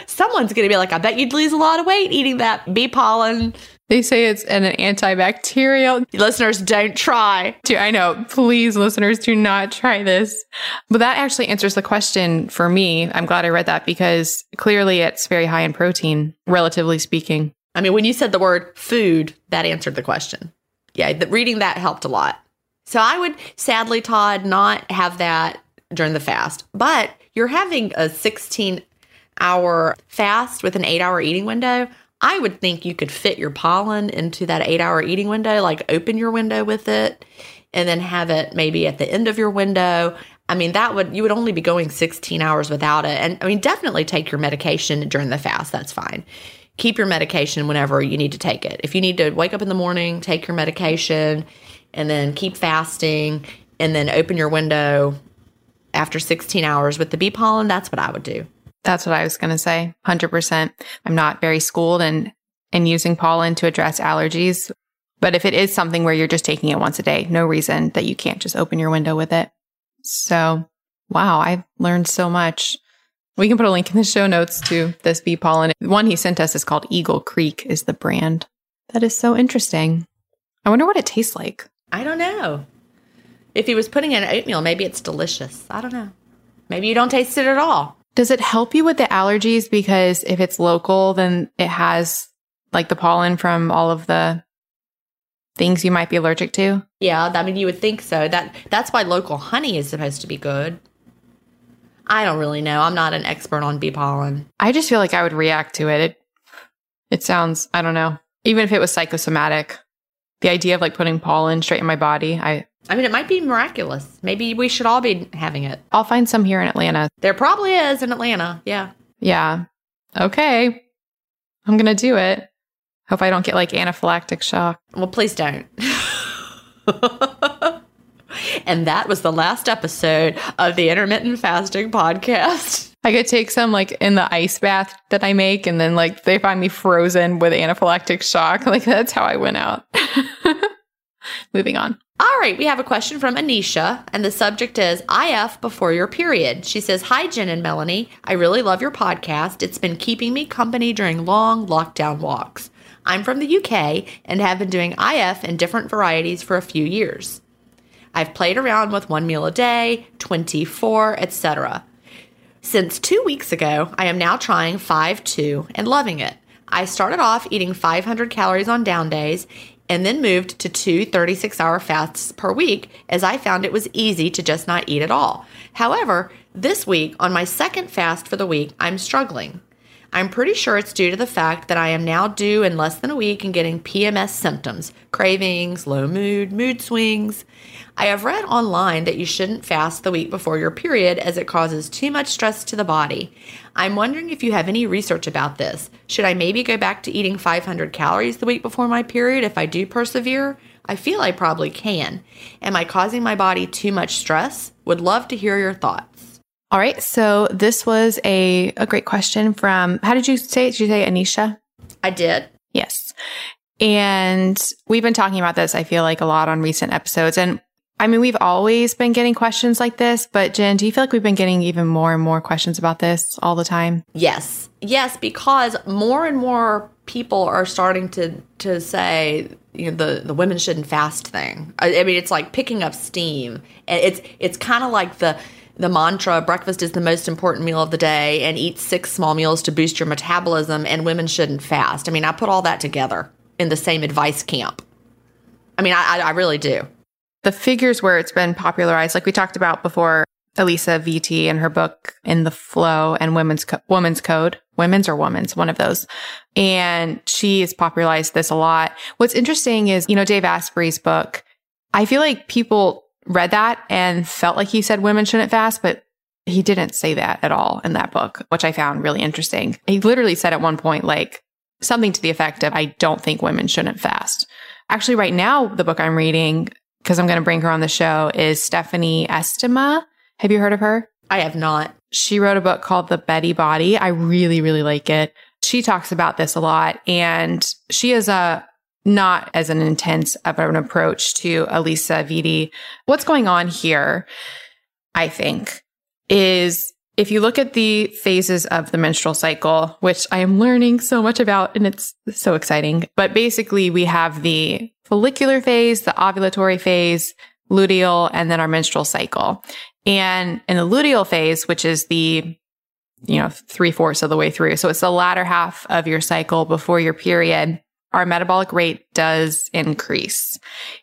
someone's going to be like, I bet you'd lose a lot of weight eating that bee pollen. They say it's an antibacterial. Listeners, don't try. I know. Please, listeners, do not try this. But that actually answers the question for me. I'm glad I read that because clearly it's very high in protein, relatively speaking. I mean, when you said the word food, that answered the question. Yeah, the, reading that helped a lot. So I would sadly, Todd, not have that during the fast. But you're having a 16 hour fast with an eight hour eating window. I would think you could fit your pollen into that eight hour eating window, like open your window with it and then have it maybe at the end of your window. I mean, that would, you would only be going 16 hours without it. And I mean, definitely take your medication during the fast. That's fine. Keep your medication whenever you need to take it. If you need to wake up in the morning, take your medication and then keep fasting and then open your window after 16 hours with the bee pollen, that's what I would do. That's what I was going to say. 100%. I'm not very schooled in, in using pollen to address allergies. But if it is something where you're just taking it once a day, no reason that you can't just open your window with it. So, wow, I've learned so much. We can put a link in the show notes to this bee pollen. The one he sent us is called Eagle Creek is the brand. That is so interesting. I wonder what it tastes like. I don't know. If he was putting in oatmeal, maybe it's delicious. I don't know. Maybe you don't taste it at all. Does it help you with the allergies? Because if it's local, then it has like the pollen from all of the things you might be allergic to. Yeah, I mean you would think so. That that's why local honey is supposed to be good. I don't really know. I'm not an expert on bee pollen. I just feel like I would react to it. It it sounds, I don't know. Even if it was psychosomatic, the idea of like putting pollen straight in my body, I I mean, it might be miraculous. Maybe we should all be having it. I'll find some here in Atlanta. There probably is in Atlanta. Yeah. Yeah. Okay. I'm going to do it. Hope I don't get like anaphylactic shock. Well, please don't. and that was the last episode of the intermittent fasting podcast. I could take some like in the ice bath that I make, and then like they find me frozen with anaphylactic shock. Like that's how I went out. Moving on. All right, we have a question from Anisha, and the subject is IF before your period. She says, Hi, Gin and Melanie. I really love your podcast. It's been keeping me company during long lockdown walks. I'm from the UK and have been doing IF in different varieties for a few years. I've played around with one meal a day, 24, etc. Since two weeks ago, I am now trying 5 2 and loving it. I started off eating 500 calories on down days and then moved to two 36 hour fasts per week as I found it was easy to just not eat at all. However, this week, on my second fast for the week, I'm struggling. I'm pretty sure it's due to the fact that I am now due in less than a week and getting PMS symptoms, cravings, low mood, mood swings. I have read online that you shouldn't fast the week before your period as it causes too much stress to the body. I'm wondering if you have any research about this. Should I maybe go back to eating 500 calories the week before my period if I do persevere? I feel I probably can. Am I causing my body too much stress? Would love to hear your thoughts. All right. So this was a, a great question from, how did you say it? Did you say Anisha? I did. Yes. And we've been talking about this, I feel like, a lot on recent episodes. And I mean, we've always been getting questions like this, but Gin, do you feel like we've been getting even more and more questions about this all the time? Yes. Yes, because more and more people are starting to to say you know the the women shouldn't fast thing. I, I mean, it's like picking up steam. And it's it's kind of like the the mantra breakfast is the most important meal of the day and eat six small meals to boost your metabolism and women shouldn't fast. I mean, I put all that together in the same advice camp. I mean, I, I really do the figures where it's been popularized, like we talked about before, Alisa Vitti in her book In the Flow and Women's Co- Women's Code, Women's or Women's, one of those. And she has popularized this a lot. What's interesting is, you know, Dave Asprey's book, I feel like people read that and felt like he said women shouldn't fast, but he didn't say that at all in that book, which I found really interesting. He literally said at one point, like something to the effect of, I don't think women shouldn't fast. Actually, right now, the book I'm reading, because I'm going to bring her on the show, is Stephanie Estima. Have you heard of her? I have not. She wrote a book called The Betty Body. I really, really like it. She talks about this a lot and she is a not as an intense of an approach to Alisa Vitti. What's going on here, I think, is if you look at the phases of the menstrual cycle, which I am learning so much about and it's so exciting, but basically we have the follicular phase, the ovulatory phase, luteal, and then our menstrual cycle. And in the luteal phase, which is the you know, three fourths of the way through. So it's the latter half of your cycle before your period. Our metabolic rate does increase.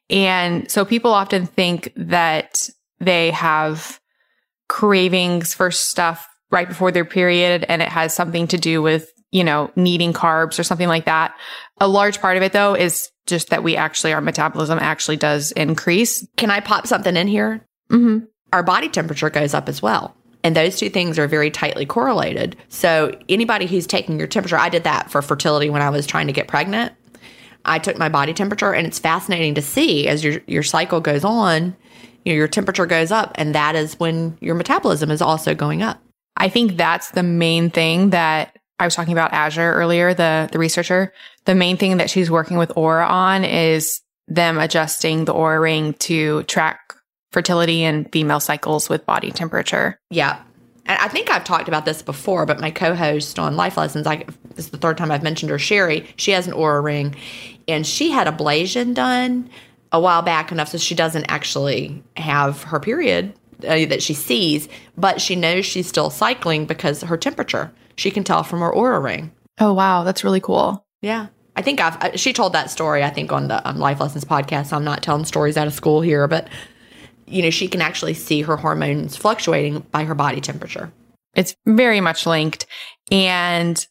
And so people often think that they have cravings for stuff right before their period and it has something to do with, you know, needing carbs or something like that. A large part of it though is just that we actually, our metabolism actually does increase. Can I pop something in here? Mm-hmm. Our body temperature goes up as well. And those two things are very tightly correlated. So, anybody who's taking your temperature, I did that for fertility when I was trying to get pregnant. I took my body temperature, and it's fascinating to see as your, your cycle goes on, you know, your temperature goes up, and that is when your metabolism is also going up. I think that's the main thing that I was talking about Azure earlier, the, the researcher. The main thing that she's working with Oura on is them adjusting the Oura ring to track fertility and female cycles with body temperature. Yeah. And I think I've talked about this before, but my co-host on Life Lessons, I this is the third time I've mentioned her, Sheri. She has an Oura ring, and she had ablation done a while back enough so she doesn't actually have her period uh, that she sees, but she knows she's still cycling because her temperature she can tell from her Oura ring. Oh wow, that's really cool. Yeah. I think I've she told that story. I think on the um, Life Lessons podcast. I'm not telling stories out of school here, but you know, she can actually see her hormones fluctuating by her body temperature. It's very much linked. And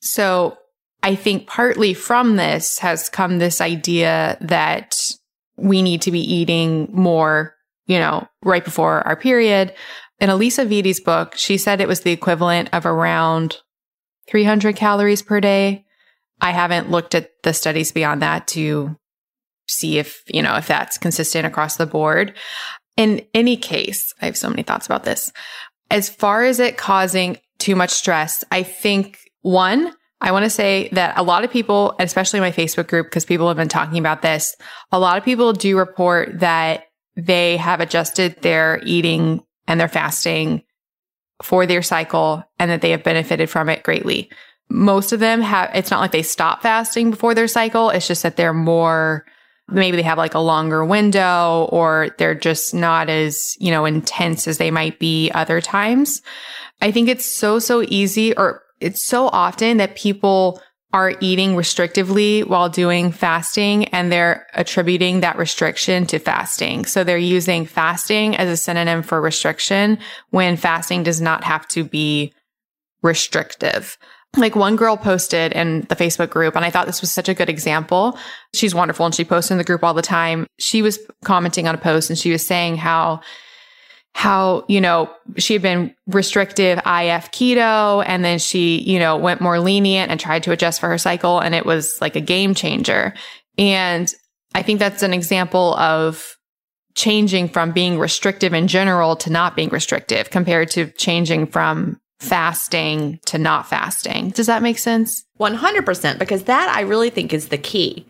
so I think partly from this has come this idea that we need to be eating more, you know, right before our period. In Alisa Vitti's book, she said it was the equivalent of around 300 calories per day. I haven't looked at the studies beyond that to see if, you know, if that's consistent across the board. In any case, I have so many thoughts about this. As far as it causing too much stress, I think one, I want to say that a lot of people, especially my Facebook group, because people have been talking about this, a lot of people do report that they have adjusted their eating and their fasting for their cycle and that they have benefited from it greatly. Most of them have, it's not like they stop fasting before their cycle. It's just that they're more maybe they have like a longer window or they're just not as, you know, intense as they might be other times. I think it's so, so easy or it's so often that people are eating restrictively while doing fasting and they're attributing that restriction to fasting. So they're using fasting as a synonym for restriction when fasting does not have to be restrictive. Like one girl posted in the Facebook group, and I thought this was such a good example. She's wonderful and she posts in the group all the time. She was commenting on a post and she was saying how how, you know, she had been restrictive IF keto and then she, you know, went more lenient and tried to adjust for her cycle and it was like a game changer. And I think that's an example of changing from being restrictive in general to not being restrictive compared to changing from fasting to not fasting. Does that make sense? 100%, because that I really think is the key.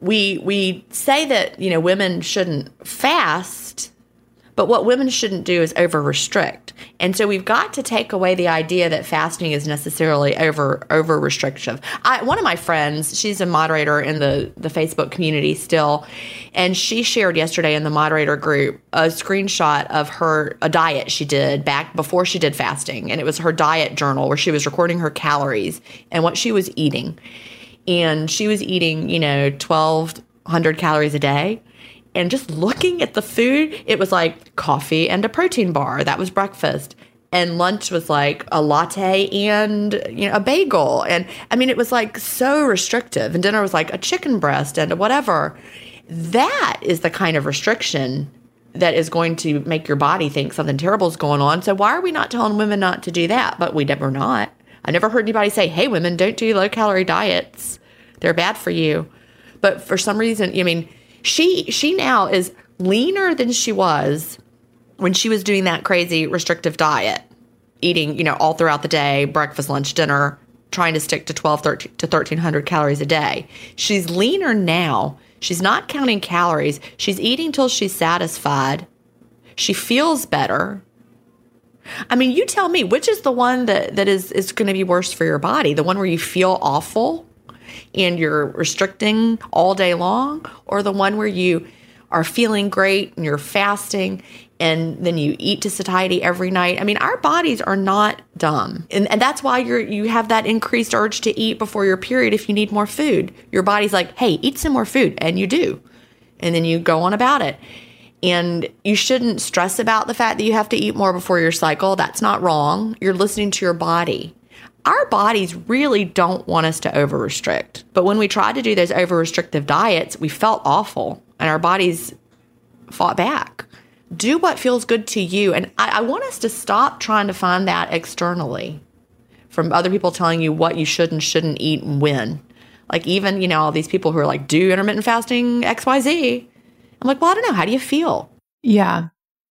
we we say that you know women shouldn't fast but what women shouldn't do is over restrict and so we've got to take away the idea that fasting is necessarily over over restrictive I, one of my friends she's a moderator in the the facebook community still and she shared yesterday in the moderator group a screenshot of her a diet she did back before she did fasting. And it was her diet journal where she was recording her calories and what she was eating. And she was eating, you know, 1200 calories a day. And just looking at the food, it was like coffee and a protein bar. That was breakfast. And lunch was like a latte and you know a bagel. And I mean it was like so restrictive. And dinner was like a chicken breast and whatever. That is the kind of restriction that is going to make your body think something terrible is going on. So why are we not telling women not to do that? But we never not. I never heard anybody say, hey, women, don't do low calorie diets. They're bad for you. But for some reason, I mean, she she now is leaner than she was when she was doing that crazy restrictive diet, eating, you know, all throughout the day, breakfast, lunch, dinner, trying to stick to 12 13, to 1300 calories a day. She's leaner now. She's not counting calories. She's eating till she's satisfied. She feels better. I mean, you tell me which is the one that, that is, is going to be worse for your body? The one where you feel awful and you're restricting all day long, or the one where you are feeling great and you're fasting and then you eat to satiety every night. I mean, our bodies are not dumb. And, and that's why you're you have that increased urge to eat before your period if you need more food. Your body's like, "Hey, eat some more food." And you do. And then you go on about it. And you shouldn't stress about the fact that you have to eat more before your cycle. That's not wrong. You're listening to your body. Our bodies really don't want us to over restrict. But when we tried to do those over restrictive diets, we felt awful and our bodies fought back. Do what feels good to you. And I, I want us to stop trying to find that externally from other people telling you what you should and shouldn't eat and when. Like, even, you know, all these people who are like, do intermittent fasting XYZ. I'm like, well, I don't know. How do you feel? Yeah.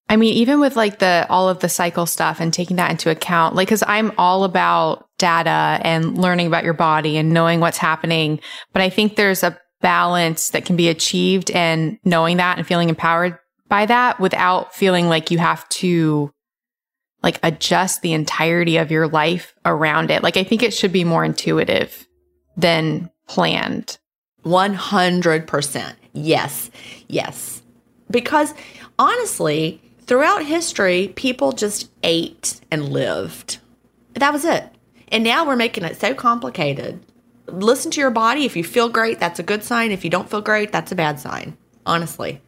I mean, even with like the all of the cycle stuff and taking that into account, like, cause I'm all about data and learning about your body and knowing what's happening. But I think there's a balance that can be achieved and knowing that and feeling empowered by that without feeling like you have to like adjust the entirety of your life around it. Like, I think it should be more intuitive than planned. 100%. Yes. Yes. Because honestly, throughout history, people just ate and lived. That was it. And now we're making it so complicated. Listen to your body. If you feel great, that's a good sign. If you don't feel great, that's a bad sign. Honestly.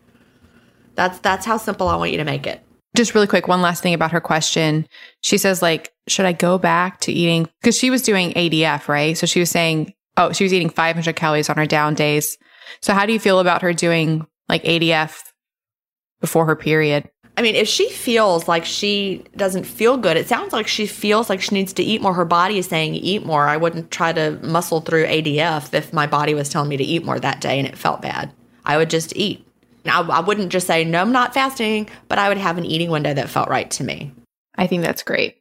That's that's how simple I want you to make it. Just really quick, one last thing about her question. She says like, should I go back to eating cuz she was doing ADF, right? So she was saying, oh, she was eating 500 calories on her down days. So how do you feel about her doing like ADF before her period? I mean, if she feels like she doesn't feel good, it sounds like she feels like she needs to eat more. Her body is saying eat more. I wouldn't try to muscle through ADF if my body was telling me to eat more that day and it felt bad. I would just eat. I, I wouldn't just say, no, I'm not fasting, but I would have an eating window that felt right to me. I think that's great.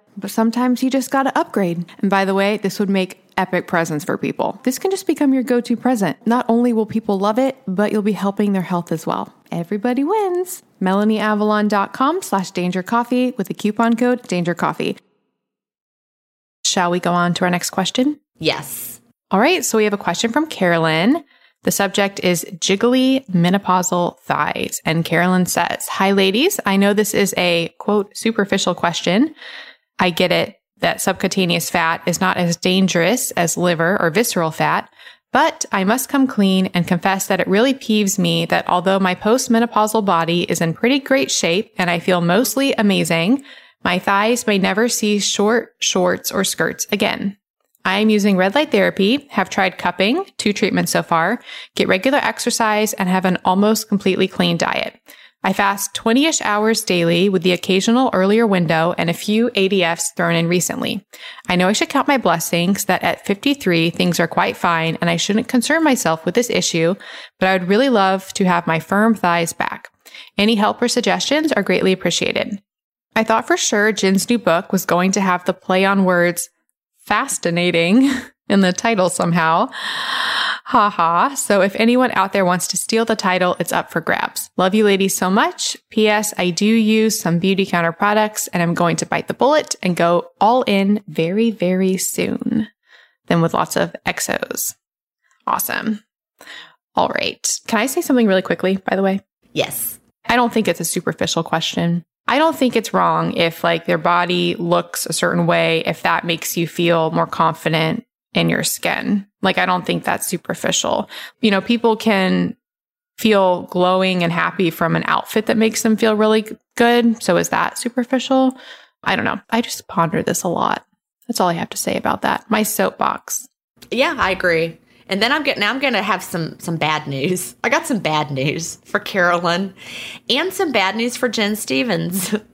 But sometimes you just gotta upgrade. And by the way, this would make epic presents for people. This can just become your go to present. Not only will people love it, but you'll be helping their health as well. Everybody wins. MelanieAvalon.com slash danger coffee with the coupon code danger coffee. Shall we go on to our next question? Yes. All right, so we have a question from Carolyn. The subject is jiggly menopausal thighs. And Carolyn says, Hi, ladies. I know this is a quote superficial question. I get it that subcutaneous fat is not as dangerous as liver or visceral fat, but I must come clean and confess that it really peeves me that although my postmenopausal body is in pretty great shape and I feel mostly amazing, my thighs may never see short shorts or skirts again. I am using red light therapy, have tried cupping, two treatments so far, get regular exercise, and have an almost completely clean diet. I fast 20 ish hours daily with the occasional earlier window and a few ADFs thrown in recently. I know I should count my blessings that at 53, things are quite fine and I shouldn't concern myself with this issue, but I would really love to have my firm thighs back. Any help or suggestions are greatly appreciated. I thought for sure Gin's new book was going to have the play on words fascinating in the title somehow. Ha ha. So if anyone out there wants to steal the title, it's up for grabs. Love you ladies so much. P.S. I do use some Beautycounter products and I'm going to bite the bullet and go all in very, very soon. Then with lots of exos. Awesome. All right. Can I say something really quickly, by the way? Yes. I don't think it's a superficial question. I don't think it's wrong if like their body looks a certain way, if that makes you feel more confident in your skin. Like, I don't think that's superficial. You know, people can feel glowing and happy from an outfit that makes them feel really good. So is that superficial? I don't know. I just ponder this a lot. That's all I have to say about that. My soapbox. Yeah, I agree. And then I'm getting now I'm going to have some some bad news. I got some bad news for Carolyn and some bad news for Gin Stephens.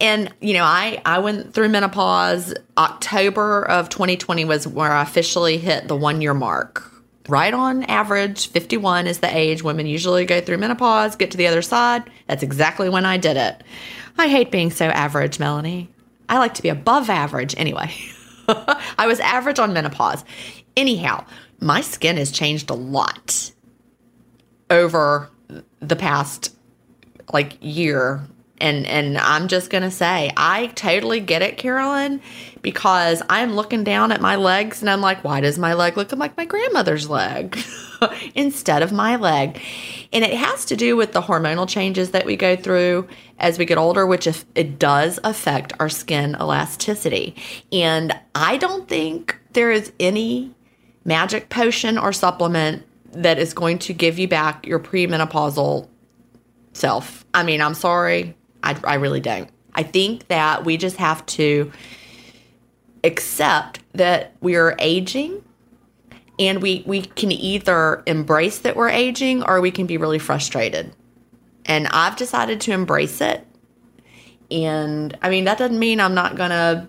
and you know, I I went through menopause. October of 2020 was where I officially hit the 1 year mark. Right on average, 51 is the age women usually go through menopause, get to the other side. That's exactly when I did it. I hate being so average, Melanie. I like to be above average anyway. I was average on menopause. Anyhow, my skin has changed a lot over the past like year and and I'm just going to say I totally get it Carolyn because I'm looking down at my legs and I'm like why does my leg look like my grandmother's leg instead of my leg and it has to do with the hormonal changes that we go through as we get older which it does affect our skin elasticity and I don't think there is any magic potion or supplement that is going to give you back your premenopausal self. I mean, I'm sorry. I, I really don't. I think that we just have to accept that we are aging and we, we can either embrace that we're aging or we can be really frustrated. And I've decided to embrace it. And I mean, that doesn't mean I'm not going to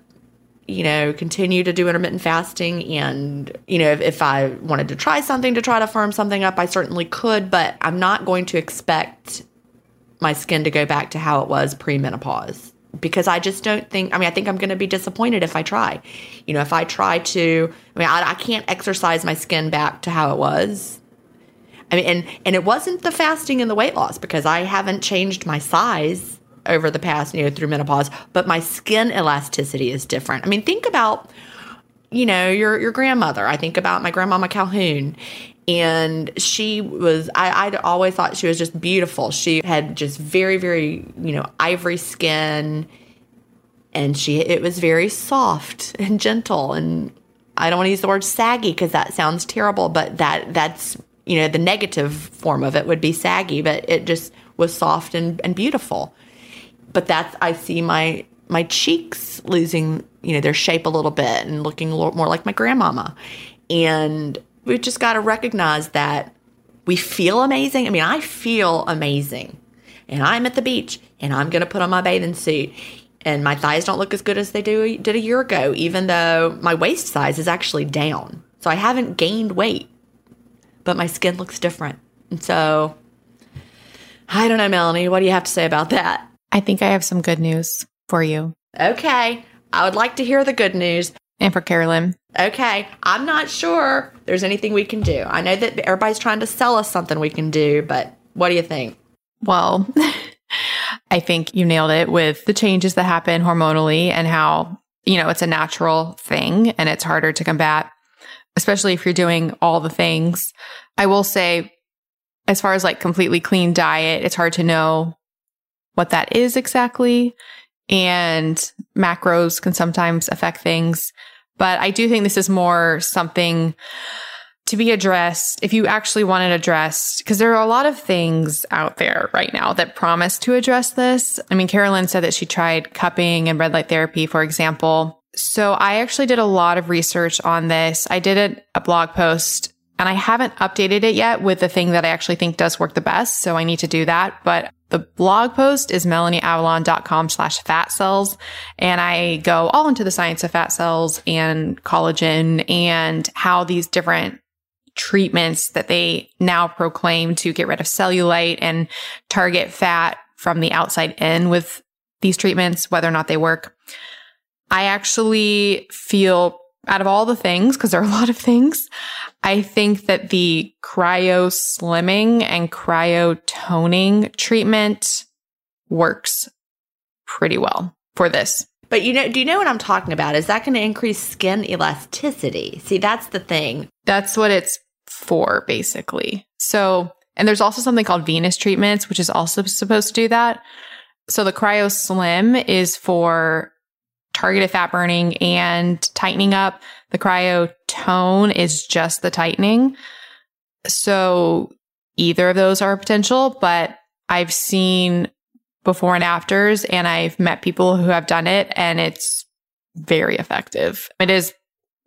you know, continue to do intermittent fasting. And, you know, if, if, I wanted to try something to try to firm something up, I certainly could, but I'm not going to expect my skin to go back to how it was pre menopause because I just don't think, I mean, I think I'm going to be disappointed if I try. You know, if I try to, I mean, I, I can't exercise my skin back to how it was. I mean, and, and it wasn't the fasting and the weight loss because I haven't changed my size over the past, you know, through menopause, but my skin elasticity is different. I mean, think about, you know, your your grandmother. I think about my grandmama Calhoun. And she was, I, I'd always thought she was just beautiful. She had just very, very, you know, ivory skin. And she, it was very soft and gentle. And I don't want to use the word saggy because that sounds terrible, but that, that's, you know, the negative form of it would be saggy, but it just was soft and, and beautiful but that's I see my my cheeks losing you know their shape a little bit and looking a little more like my grandmama, and we've just got to recognize that we feel amazing. I mean, I feel amazing, and I'm at the beach and I'm gonna put on my bathing suit. And my thighs don't look as good as they do did a year ago, even though my waist size is actually down. So I haven't gained weight, but my skin looks different. And so I don't know, Melanie. What do you have to say about that? I think I have some good news for you. Okay. I would like to hear the good news. And for Carolynn. Okay. I'm not sure there's anything we can do. I know that everybody's trying to sell us something we can do, but what do you think? Well, I think you nailed it with the changes that happen hormonally and how, you know, it's a natural thing and it's harder to combat, especially if you're doing all the things. I will say, as far as like completely clean diet, it's hard to know what that is exactly. And macros can sometimes affect things. But I do think this is more something to be addressed if you actually want it addressed, because there are a lot of things out there right now that promise to address this. I mean, Carolynn said that she tried cupping and red light therapy, for example. So I actually did a lot of research on this. I did a, a blog post and I haven't updated it yet with the thing that I actually think does work the best. So I need to do that. But the blog post is melanieavalon.com slash fat cells. And I go all into the science of fat cells and collagen and how these different treatments that they now proclaim to get rid of cellulite and target fat from the outside in with these treatments, whether or not they work. I actually feel out of all the things, because there are a lot of things, I think that the cryo slimming and cryo toning treatment works pretty well for this. But you know, do you know what I'm talking about? Is that going to increase skin elasticity? See, that's the thing. That's what it's for, basically. So, and there's also something called Venus treatments, which is also supposed to do that. So the cryo slim is for targeted fat burning and tightening up. The cryo tone is just the tightening. So either of those are potential, but I've seen before and afters and I've met people who have done it and it's very effective. It is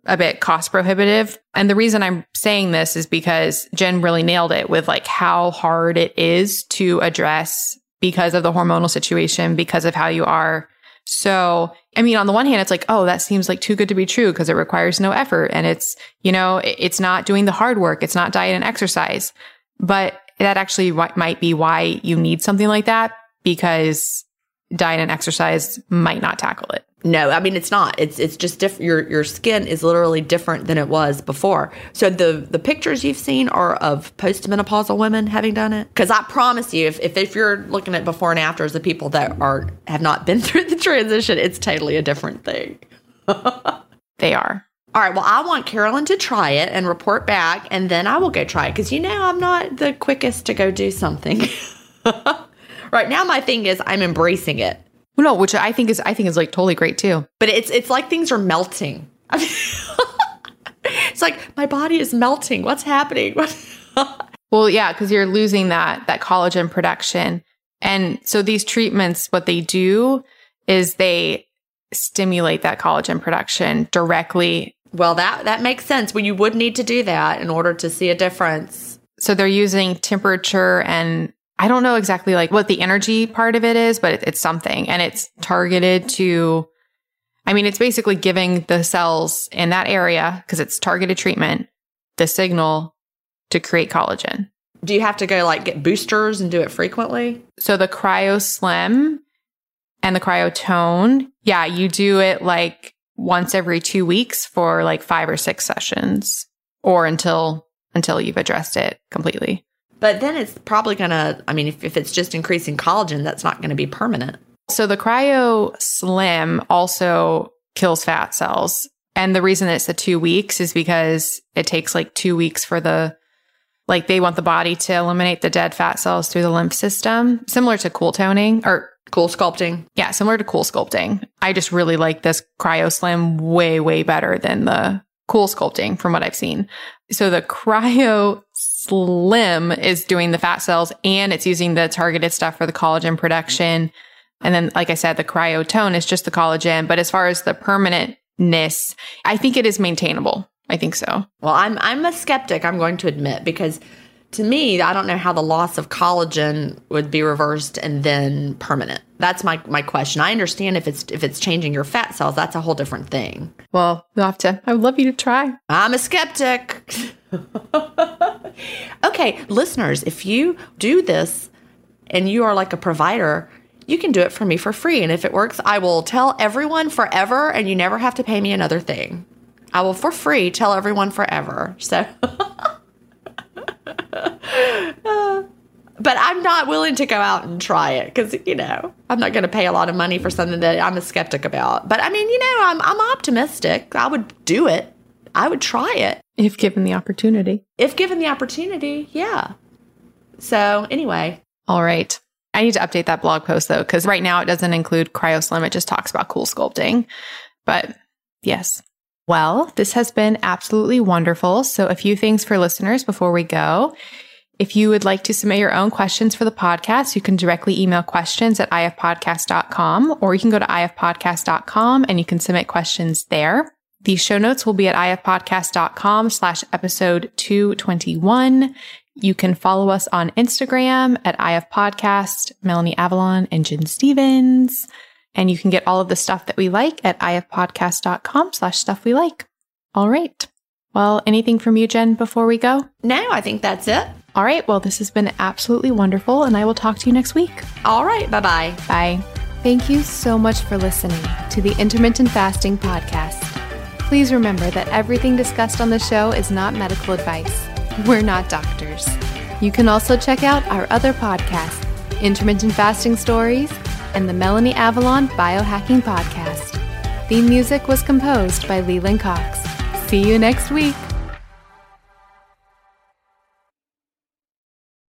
a bit cost prohibitive. And the reason I'm saying this is because Gin really nailed it with like how hard it is to address because of the hormonal situation, because of how you are so, I mean, on the one hand, it's like, oh, that seems like too good to be true because it requires no effort and it's, you know, it's not doing the hard work. It's not diet and exercise. But that actually might be why you need something like that because diet and exercise might not tackle it. No, I mean it's not. It's it's just different. Your your skin is literally different than it was before. So the the pictures you've seen are of postmenopausal women having done it. Because I promise you, if, if if you're looking at before and afters of people that are have not been through the transition, it's totally a different thing. they are. All right. Well, I want Carolynn to try it and report back, and then I will go try it because you know I'm not the quickest to go do something. right now, my thing is I'm embracing it. No, which I think is I think is like totally great too. But it's it's like things are melting. it's like my body is melting. What's happening? well, yeah, because you're losing that that collagen production. And so these treatments, what they do is they stimulate that collagen production directly. Well, that that makes sense. Well, you would need to do that in order to see a difference. So they're using temperature and I don't know exactly like what the energy part of it is, but it, it's something and it's targeted to I mean, it's basically giving the cells in that area because it's targeted treatment, the signal to create collagen. Do you have to go like get boosters and do it frequently? So the cryo slim and the cryotone, yeah, you do it like once every two weeks for like five or six sessions or until until you've addressed it completely. But then it's probably gonna I mean, if, if it's just increasing collagen, that's not gonna be permanent. So the cryo slim also kills fat cells. And the reason it's the two weeks is because it takes like two weeks for the like they want the body to eliminate the dead fat cells through the lymph system, similar to cool toning or Cool sculpting. yeah, similar to cool sculpting. I just really like this cryo slim way, way better than the cool sculpting from what I've seen. So the cryo slim is doing the fat cells and it's using the targeted stuff for the collagen production. And then, like I said, the cryotone is just the collagen. But as far as the permanentness, I think it is maintainable. I think so. Well, I'm I'm a skeptic, I'm going to admit, because to me, I don't know how the loss of collagen would be reversed and then permanent. That's my my question. I understand if it's if it's changing your fat cells, that's a whole different thing. Well, you'll have to, I would love you to try. I'm a skeptic. okay, listeners, if you do this and you are like a provider, you can do it for me for free. And if it works, I will tell everyone forever and you never have to pay me another thing. I will for free tell everyone forever. So but I'm not willing to go out and try it because you know I'm not going to pay a lot of money for something that I'm a skeptic about. But I mean, you know, I'm I'm optimistic. I would do it. I would try it If given the opportunity. if given the opportunity. Yeah. So anyway, All right. I need to update that blog post though, because right now it doesn't include CryoSlim. It just talks about cool sculpting. But yes. Well, this has been absolutely wonderful. So, a few things for listeners before we go. If you would like to submit your own questions for the podcast, you can directly email questions at ifpodcast.com or you can go to ifpodcast.com and you can submit questions there. The show notes will be at ifpodcast.com slash episode 221. You can follow us on Instagram at ifpodcast, Melanie Avalon and Gin Stephens. And you can get all of the stuff that we like at ifpodcast.com slash stuff we like. All right. Well, anything from you, Gin, before we go? no, I think that's it. All right. Well, this has been absolutely wonderful, and I will talk to you next week. All right. Bye bye. Bye. Thank you so much for listening to the Intermittent Fasting Podcast. Please remember that everything discussed on the show is not medical advice. We're not doctors. You can also check out our other podcasts, Intermittent Fasting Stories and the Melanie Avalon Biohacking Podcast. Theme music was composed by Leland Cox. See you next week.